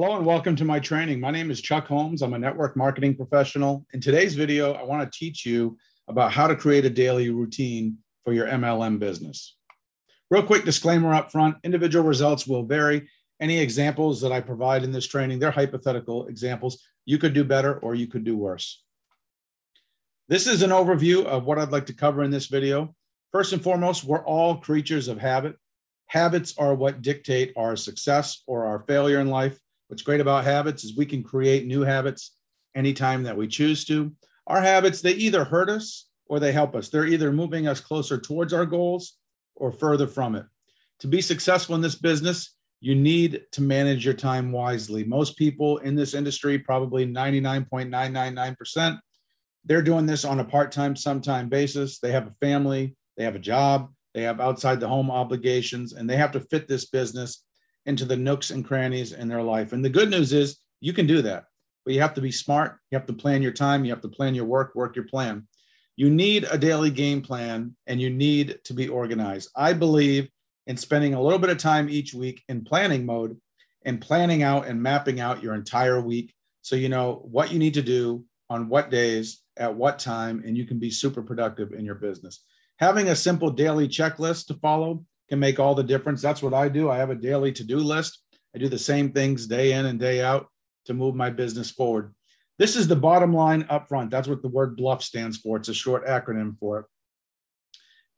Hello and welcome to my training. My name is Chuck Holmes. I'm a network marketing professional. In today's video, I want to teach you about how to create a daily routine for your MLM business. Real quick disclaimer up front, individual results will vary. Any examples that I provide in this training, they're hypothetical examples. You could do better or you could do worse. This is an overview of what I'd like to cover in this video. First and foremost, we're all creatures of habit. Habits are what dictate our success or our failure in life. What's great about habits is we can create new habits anytime that we choose to. Our habits, they either hurt us or they help us. They're either moving us closer towards our goals or further from it. To be successful in this business, you need to manage your time wisely. Most people in this industry, probably 99.999%, they're doing this on a part time, sometime basis. They have a family, they have a job, they have outside the home obligations, and they have to fit this business into the nooks and crannies in their life. And the good news is you can do that, but you have to be smart. You have to plan your time. You have to plan your work, work your plan. You need a daily game plan and you need to be organized. I believe in spending a little bit of time each week in planning mode and planning out and mapping out your entire week so you know what you need to do on what days at what time and you can be super productive in your business having a simple daily checklist to follow can make all the difference. That's what I do. I have a daily to do list. I do the same things day in and day out to move my business forward. This is the bottom line up front. That's what the word bluff stands for. It's a short acronym for it.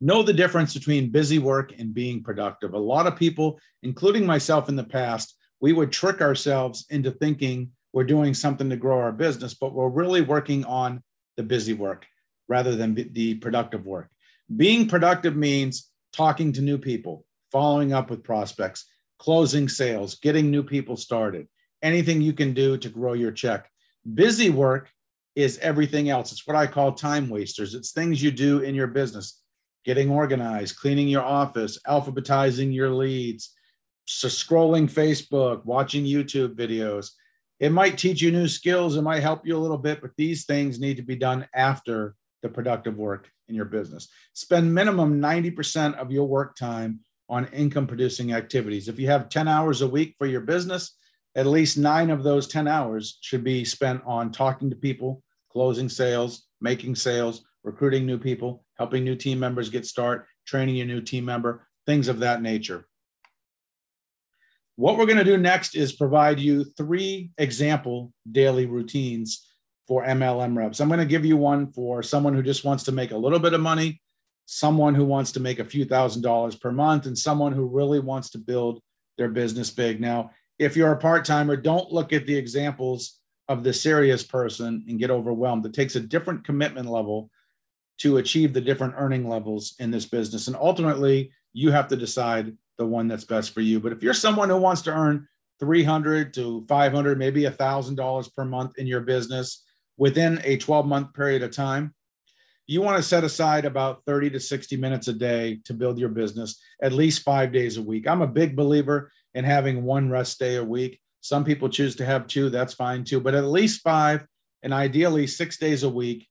Know the difference between busy work and being productive. A lot of people, including myself in the past, we would trick ourselves into thinking we're doing something to grow our business, but we're really working on the busy work rather than the productive work. Being productive means talking to new people, following up with prospects, closing sales, getting new people started, anything you can do to grow your check. Busy work is everything else. It's what I call time wasters. It's things you do in your business, getting organized, cleaning your office, alphabetizing your leads, scrolling Facebook, watching YouTube videos. It might teach you new skills, it might help you a little bit, but these things need to be done after the productive work in your business. Spend minimum 90% of your work time on income producing activities. If you have 10 hours a week for your business, at least nine of those 10 hours should be spent on talking to people, closing sales, making sales, recruiting new people, helping new team members get start, training your new team member, things of that nature. What we're going to do next is provide you three example daily routines for MLM reps. I'm going to give you one for someone who just wants to make a little bit of money, someone who wants to make a few thousand dollars per month, and someone who really wants to build their business big. Now, if you're a part timer, don't look at the examples of the serious person and get overwhelmed. It takes a different commitment level to achieve the different earning levels in this business. And ultimately, you have to decide the one that's best for you. But if you're someone who wants to earn 300 to 500, maybe a thousand dollars per month in your business, within a 12 month period of time, you want to set aside about 30 to 60 minutes a day to build your business, at least five days a week. I'm a big believer in having one rest day a week. Some people choose to have two, that's fine too, but at least five and ideally six days a week,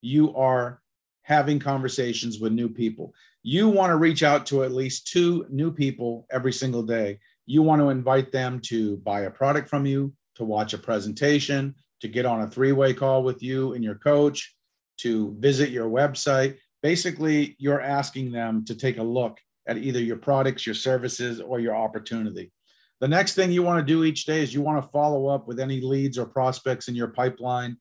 you are having conversations with new people. You want to reach out to at least two new people every single day. You want to invite them to buy a product from you, to watch a presentation, to get on a three way call with you and your coach, to visit your website. Basically, you're asking them to take a look at either your products, your services, or your opportunity. The next thing you want to do each day is you want to follow up with any leads or prospects in your pipeline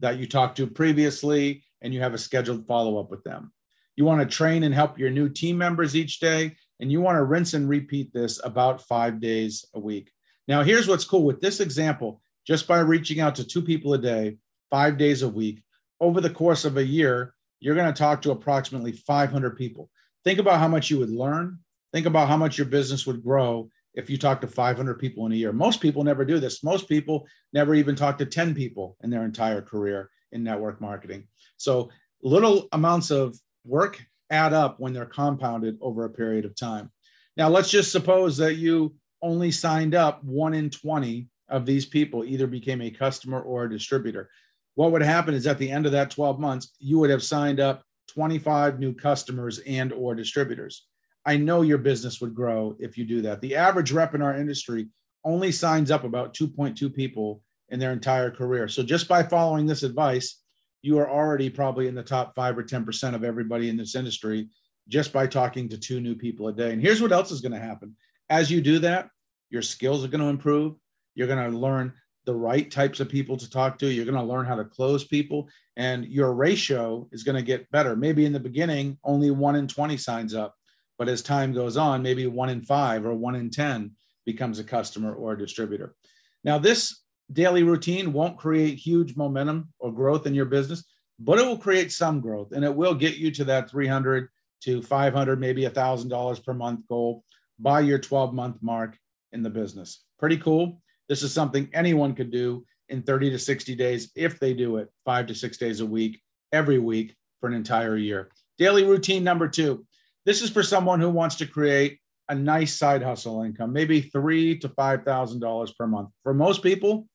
that you talked to previously, and you have a scheduled follow up with them. You want to train and help your new team members each day, and you want to rinse and repeat this about five days a week. Now, here's what's cool with this example just by reaching out to two people a day, five days a week, over the course of a year, you're going to talk to approximately 500 people. Think about how much you would learn. Think about how much your business would grow if you talk to 500 people in a year. Most people never do this. Most people never even talk to 10 people in their entire career in network marketing. So little amounts of work add up when they're compounded over a period of time. Now, let's just suppose that you only signed up one in 20 of these people either became a customer or a distributor. What would happen is at the end of that 12 months, you would have signed up 25 new customers and or distributors. I know your business would grow if you do that. The average rep in our industry only signs up about 2.2 people in their entire career. So just by following this advice, you are already probably in the top five or 10% of everybody in this industry just by talking to two new people a day. And here's what else is going to happen. As you do that, your skills are going to improve. You're going to learn the right types of people to talk to. You're going to learn how to close people, and your ratio is going to get better. Maybe in the beginning, only one in 20 signs up, but as time goes on, maybe one in five or one in 10 becomes a customer or a distributor. Now, this daily routine won't create huge momentum or growth in your business, but it will create some growth and it will get you to that 300 to 500, maybe a thousand dollars per month goal by your 12 month mark in the business. Pretty cool. This is something anyone could do in 30 to 60 days if they do it five to six days a week, every week for an entire year. Daily routine number two. This is for someone who wants to create a nice side hustle income, maybe three to five thousand dollars per month. For most people,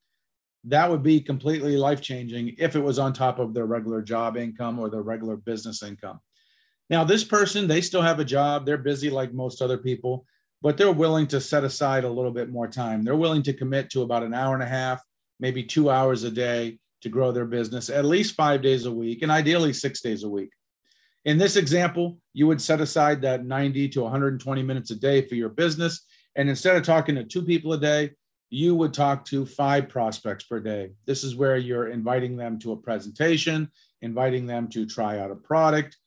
that would be completely life changing if it was on top of their regular job income or their regular business income. Now, this person, they still have a job, they're busy like most other people, but they're willing to set aside a little bit more time. They're willing to commit to about an hour and a half, maybe two hours a day to grow their business at least five days a week and ideally six days a week. In this example, you would set aside that 90 to 120 minutes a day for your business. And instead of talking to two people a day, you would talk to five prospects per day. This is where you're inviting them to a presentation, inviting them to try out a product,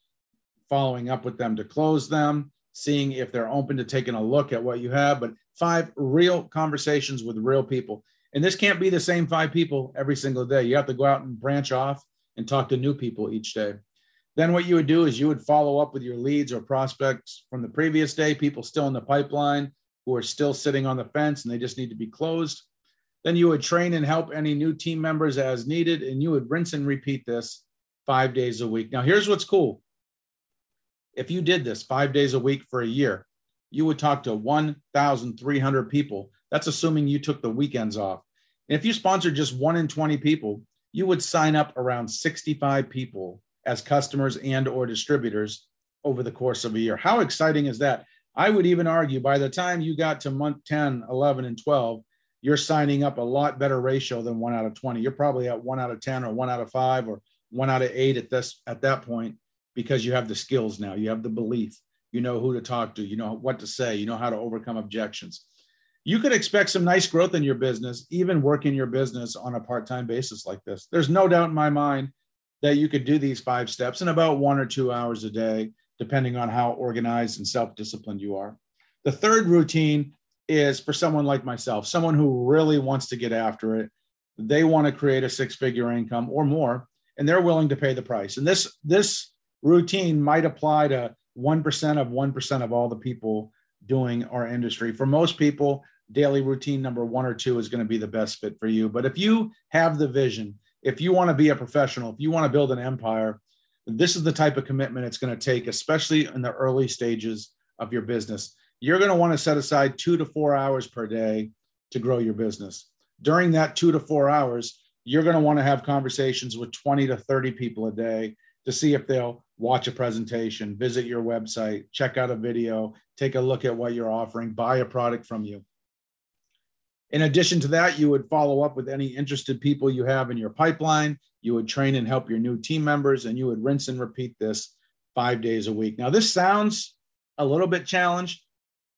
following up with them to close them, seeing if they're open to taking a look at what you have, but five real conversations with real people. And this can't be the same five people every single day. You have to go out and branch off and talk to new people each day. Then what you would do is you would follow up with your leads or prospects from the previous day, people still in the pipeline, who are still sitting on the fence and they just need to be closed. Then you would train and help any new team members as needed, and you would rinse and repeat this five days a week. Now, here's what's cool. If you did this five days a week for a year, you would talk to 1,300 people. That's assuming you took the weekends off. And if you sponsored just one in 20 people, you would sign up around 65 people as customers and or distributors over the course of a year. How exciting is that? I would even argue by the time you got to month 10, 11, and 12, you're signing up a lot better ratio than one out of 20. You're probably at one out of 10 or one out of five or one out of eight at this at that point because you have the skills now. You have the belief. You know who to talk to. You know what to say. You know how to overcome objections. You could expect some nice growth in your business, even working your business on a part-time basis like this. There's no doubt in my mind that you could do these five steps in about one or two hours a day depending on how organized and self disciplined you are. The third routine is for someone like myself, someone who really wants to get after it. They want to create a six figure income or more, and they're willing to pay the price. And this, this routine might apply to 1% of 1% of all the people doing our industry. For most people, daily routine number one or two is going to be the best fit for you. But if you have the vision, if you want to be a professional, if you want to build an empire, this is the type of commitment it's going to take, especially in the early stages of your business. You're going to want to set aside two to four hours per day to grow your business. During that two to four hours, you're going to want to have conversations with 20 to 30 people a day to see if they'll watch a presentation, visit your website, check out a video, take a look at what you're offering, buy a product from you. In addition to that, you would follow up with any interested people you have in your pipeline. You would train and help your new team members, and you would rinse and repeat this five days a week. Now, this sounds a little bit challenged,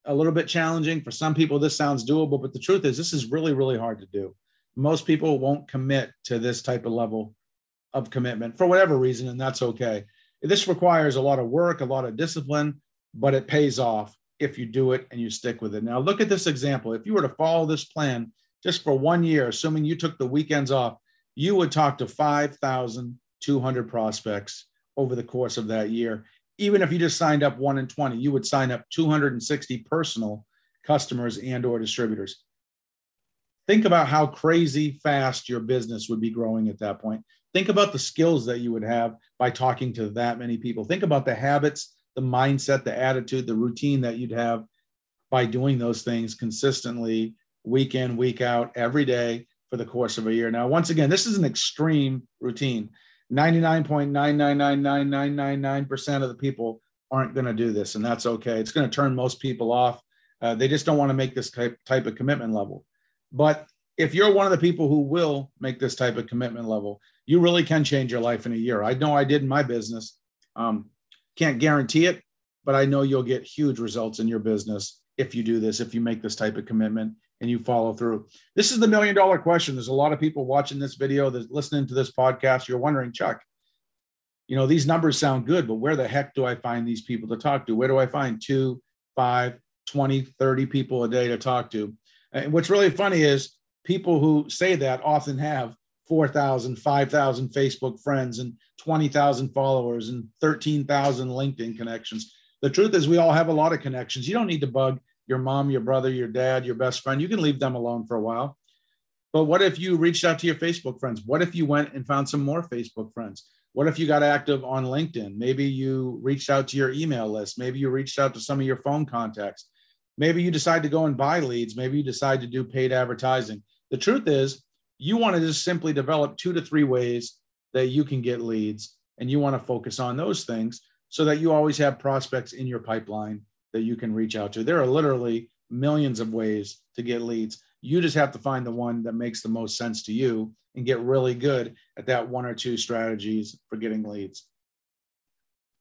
a little bit challenging. For some people, this sounds doable, but the truth is, this is really, really hard to do. Most people won't commit to this type of level of commitment for whatever reason, and that's okay. This requires a lot of work, a lot of discipline, but it pays off if you do it and you stick with it. Now, look at this example. If you were to follow this plan just for one year, assuming you took the weekends off, you would talk to 5,200 prospects over the course of that year. Even if you just signed up one in 20, you would sign up 260 personal customers and or distributors. Think about how crazy fast your business would be growing at that point. Think about the skills that you would have by talking to that many people. Think about the habits the mindset, the attitude, the routine that you'd have by doing those things consistently, week in, week out, every day for the course of a year. Now, once again, this is an extreme routine. 99.9999999% of the people aren't going to do this, and that's okay. It's going to turn most people off. Uh, they just don't want to make this type, type of commitment level. But if you're one of the people who will make this type of commitment level, you really can change your life in a year. I know I did in my business. Um, can't guarantee it, but I know you'll get huge results in your business if you do this, if you make this type of commitment and you follow through. This is the million dollar question. There's a lot of people watching this video, that's listening to this podcast. You're wondering, Chuck, you know, these numbers sound good, but where the heck do I find these people to talk to? Where do I find two, five, 20, 30 people a day to talk to? And what's really funny is people who say that often have 4,000, 5,000 Facebook friends and 20,000 followers and 13,000 LinkedIn connections. The truth is, we all have a lot of connections. You don't need to bug your mom, your brother, your dad, your best friend. You can leave them alone for a while. But what if you reached out to your Facebook friends? What if you went and found some more Facebook friends? What if you got active on LinkedIn? Maybe you reached out to your email list. Maybe you reached out to some of your phone contacts. Maybe you decide to go and buy leads. Maybe you decide to do paid advertising. The truth is, you want to just simply develop two to three ways that you can get leads, and you want to focus on those things so that you always have prospects in your pipeline that you can reach out to. There are literally millions of ways to get leads. You just have to find the one that makes the most sense to you and get really good at that one or two strategies for getting leads.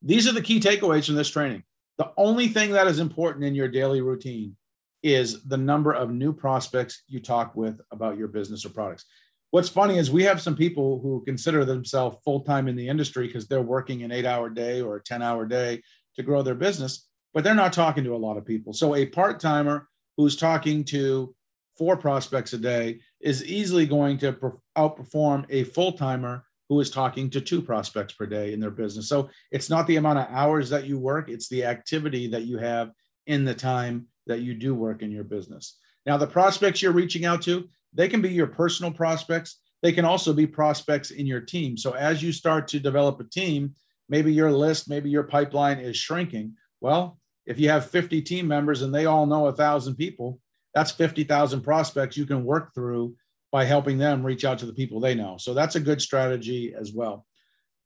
These are the key takeaways from this training. The only thing that is important in your daily routine is the number of new prospects you talk with about your business or products. What's funny is we have some people who consider themselves full time in the industry because they're working an eight hour day or a 10 hour day to grow their business, but they're not talking to a lot of people. So a part timer who's talking to four prospects a day is easily going to outperform a full timer who is talking to two prospects per day in their business. So it's not the amount of hours that you work, it's the activity that you have in the time that you do work in your business. Now, the prospects you're reaching out to, they can be your personal prospects. They can also be prospects in your team. So as you start to develop a team, maybe your list, maybe your pipeline is shrinking. Well, if you have 50 team members and they all know a thousand people, that's 50,000 prospects you can work through by helping them reach out to the people they know. So that's a good strategy as well.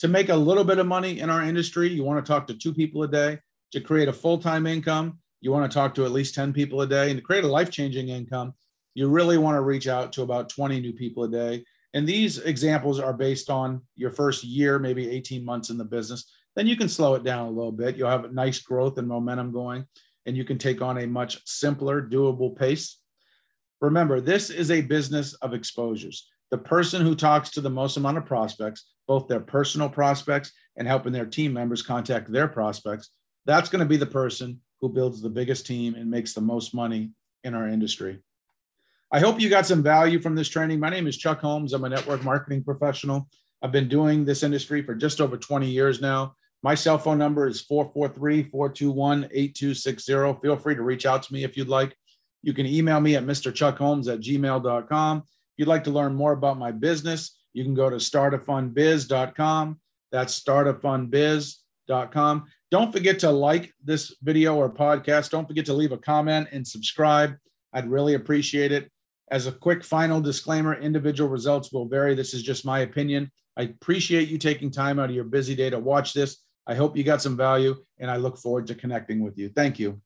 To make a little bit of money in our industry, you want to talk to two people a day. To create a full time income, you want to talk to at least 10 people a day. And to create a life changing income, you really want to reach out to about 20 new people a day. And these examples are based on your first year, maybe 18 months in the business. Then you can slow it down a little bit. You'll have a nice growth and momentum going, and you can take on a much simpler, doable pace. Remember, this is a business of exposures. The person who talks to the most amount of prospects, both their personal prospects and helping their team members contact their prospects, that's going to be the person who builds the biggest team and makes the most money in our industry. I hope you got some value from this training. My name is Chuck Holmes. I'm a network marketing professional. I've been doing this industry for just over 20 years now. My cell phone number is 443 421 8260. Feel free to reach out to me if you'd like. You can email me at mrchuckholmes at gmail.com. If you'd like to learn more about my business, you can go to startafunbiz.com. That's startafunbiz.com. Don't forget to like this video or podcast. Don't forget to leave a comment and subscribe. I'd really appreciate it. As a quick final disclaimer, individual results will vary. This is just my opinion. I appreciate you taking time out of your busy day to watch this. I hope you got some value and I look forward to connecting with you. Thank you.